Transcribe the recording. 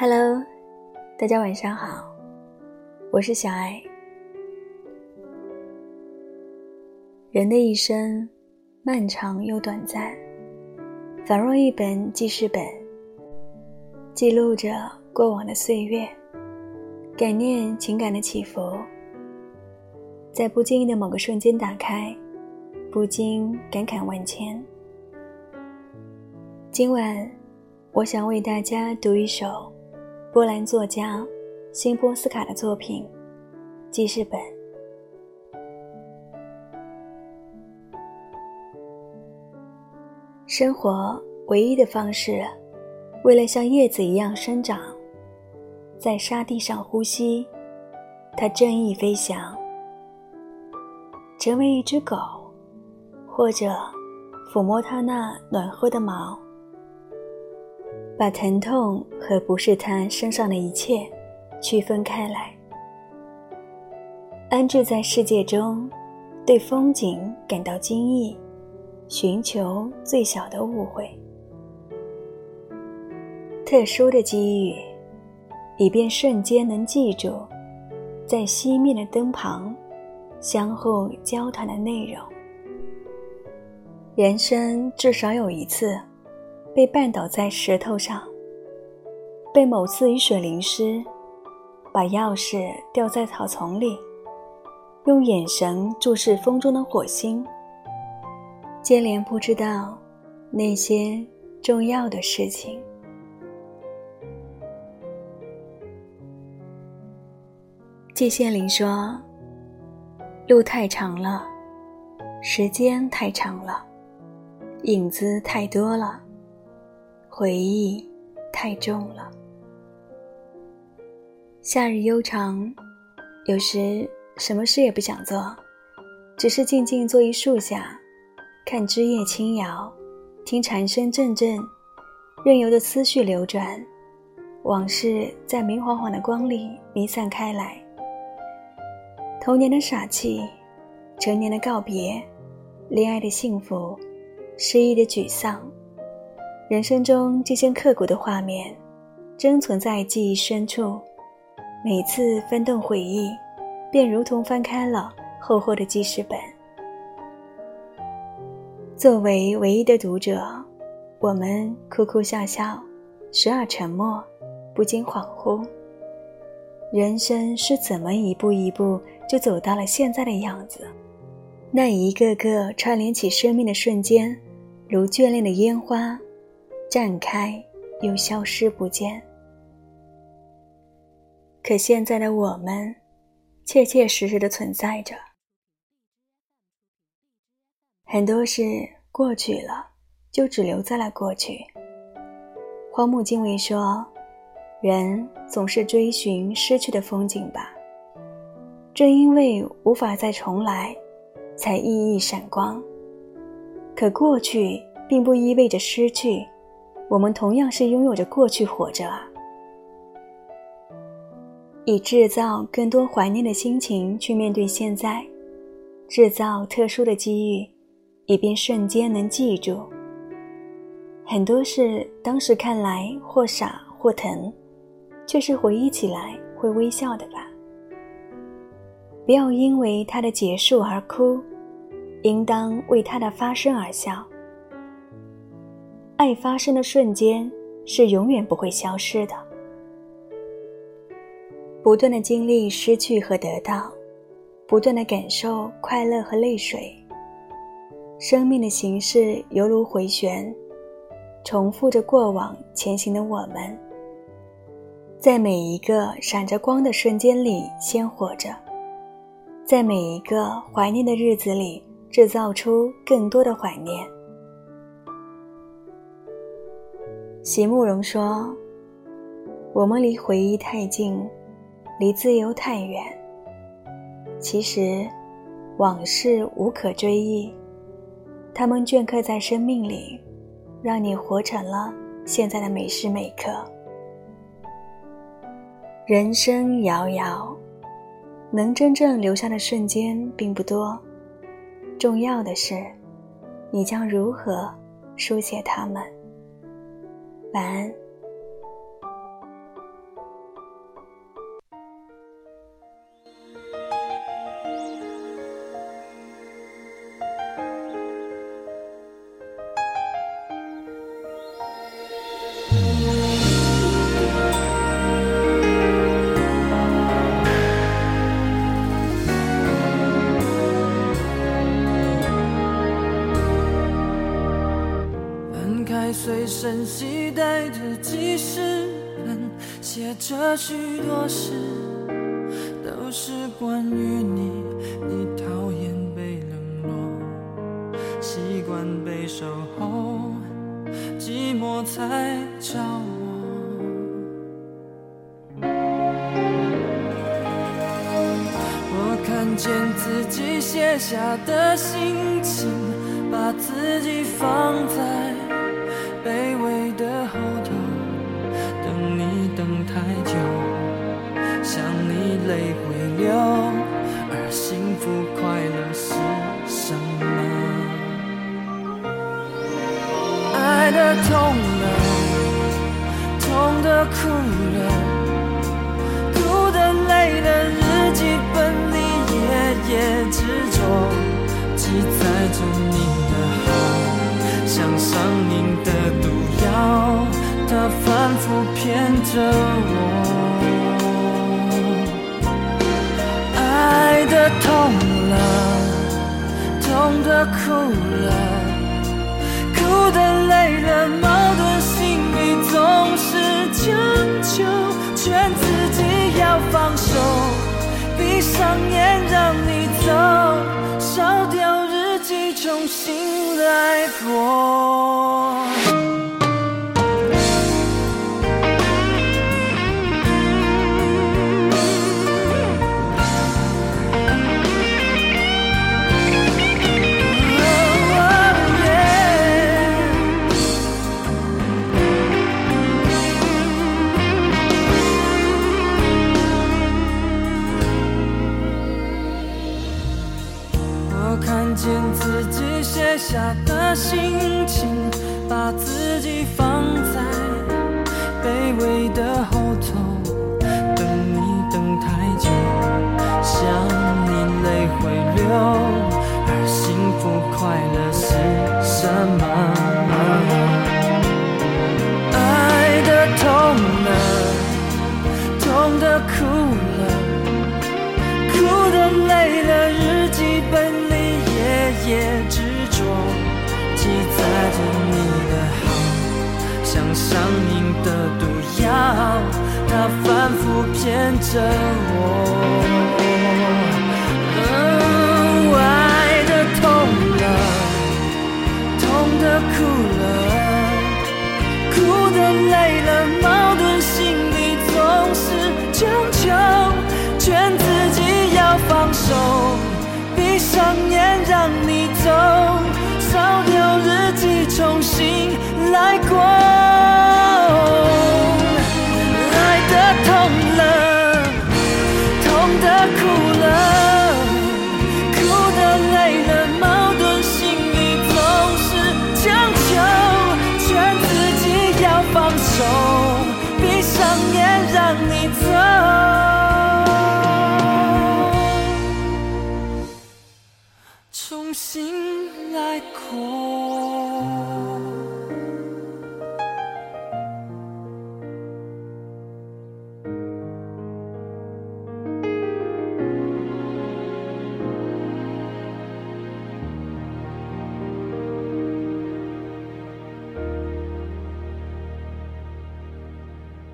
Hello，大家晚上好，我是小艾。人的一生漫长又短暂，仿若一本记事本，记录着过往的岁月，感念情感的起伏，在不经意的某个瞬间打开，不禁感慨万千。今晚，我想为大家读一首。波兰作家辛波斯卡的作品《记事本》。生活唯一的方式，为了像叶子一样生长，在沙地上呼吸，它正义飞翔，成为一只狗，或者抚摸它那暖和的毛。把疼痛和不是他身上的一切区分开来，安置在世界中，对风景感到惊异，寻求最小的误会，特殊的机遇，以便瞬间能记住，在熄灭的灯旁，相互交谈的内容。人生至少有一次。被绊倒在石头上，被某次雨水淋湿，把钥匙掉在草丛里，用眼神注视风中的火星，接连不知道那些重要的事情。季羡林说：“路太长了，时间太长了，影子太多了。”回忆太重了，夏日悠长，有时什么事也不想做，只是静静坐于树下，看枝叶轻摇，听蝉声阵阵，任由的思绪流转，往事在明晃晃的光里弥散开来。童年的傻气，成年的告别，恋爱的幸福，失意的沮丧。人生中这些刻骨的画面，珍存在记忆深处。每次翻动回忆，便如同翻开了厚厚的记事本。作为唯一的读者，我们哭哭笑笑，时而沉默，不禁恍惚：人生是怎么一步一步就走到了现在的样子？那一个个串联起生命的瞬间，如眷恋的烟花。绽开，又消失不见。可现在的我们，切切实实的存在着。很多事过去了，就只留在了过去。荒木经惟说：“人总是追寻失去的风景吧。正因为无法再重来，才熠熠闪光。可过去并不意味着失去。”我们同样是拥有着过去活着啊，以制造更多怀念的心情去面对现在，制造特殊的机遇，以便瞬间能记住。很多事当时看来或傻或疼，却是回忆起来会微笑的吧。不要因为它的结束而哭，应当为它的发生而笑。爱发生的瞬间是永远不会消失的。不断的经历失去和得到，不断的感受快乐和泪水。生命的形式犹如回旋，重复着过往前行的我们，在每一个闪着光的瞬间里鲜活着，在每一个怀念的日子里制造出更多的怀念。席慕容说：“我们离回忆太近，离自由太远。其实，往事无可追忆，他们镌刻在生命里，让你活成了现在的每时每刻。人生遥遥，能真正留下的瞬间并不多。重要的是，你将如何书写它们。”晚安。随身携带的记事本，写着许多事，都是关于你。你讨厌被冷落，习惯被守候，寂寞才找我。我看见自己写下的心情。把自己放在记载着你的好。像上瘾的毒药，它反复骗着我。爱的痛了，痛的哭了，哭的累了，矛盾心里总是强求，劝自己要放手，闭上眼让你走，重新来过。快乐是什么？爱的痛了，痛的哭了，哭的累了，日记本里夜夜只。记载着你的好，像上瘾的毒药，它反复骗着我。让你走。烧掉日记，重新来过。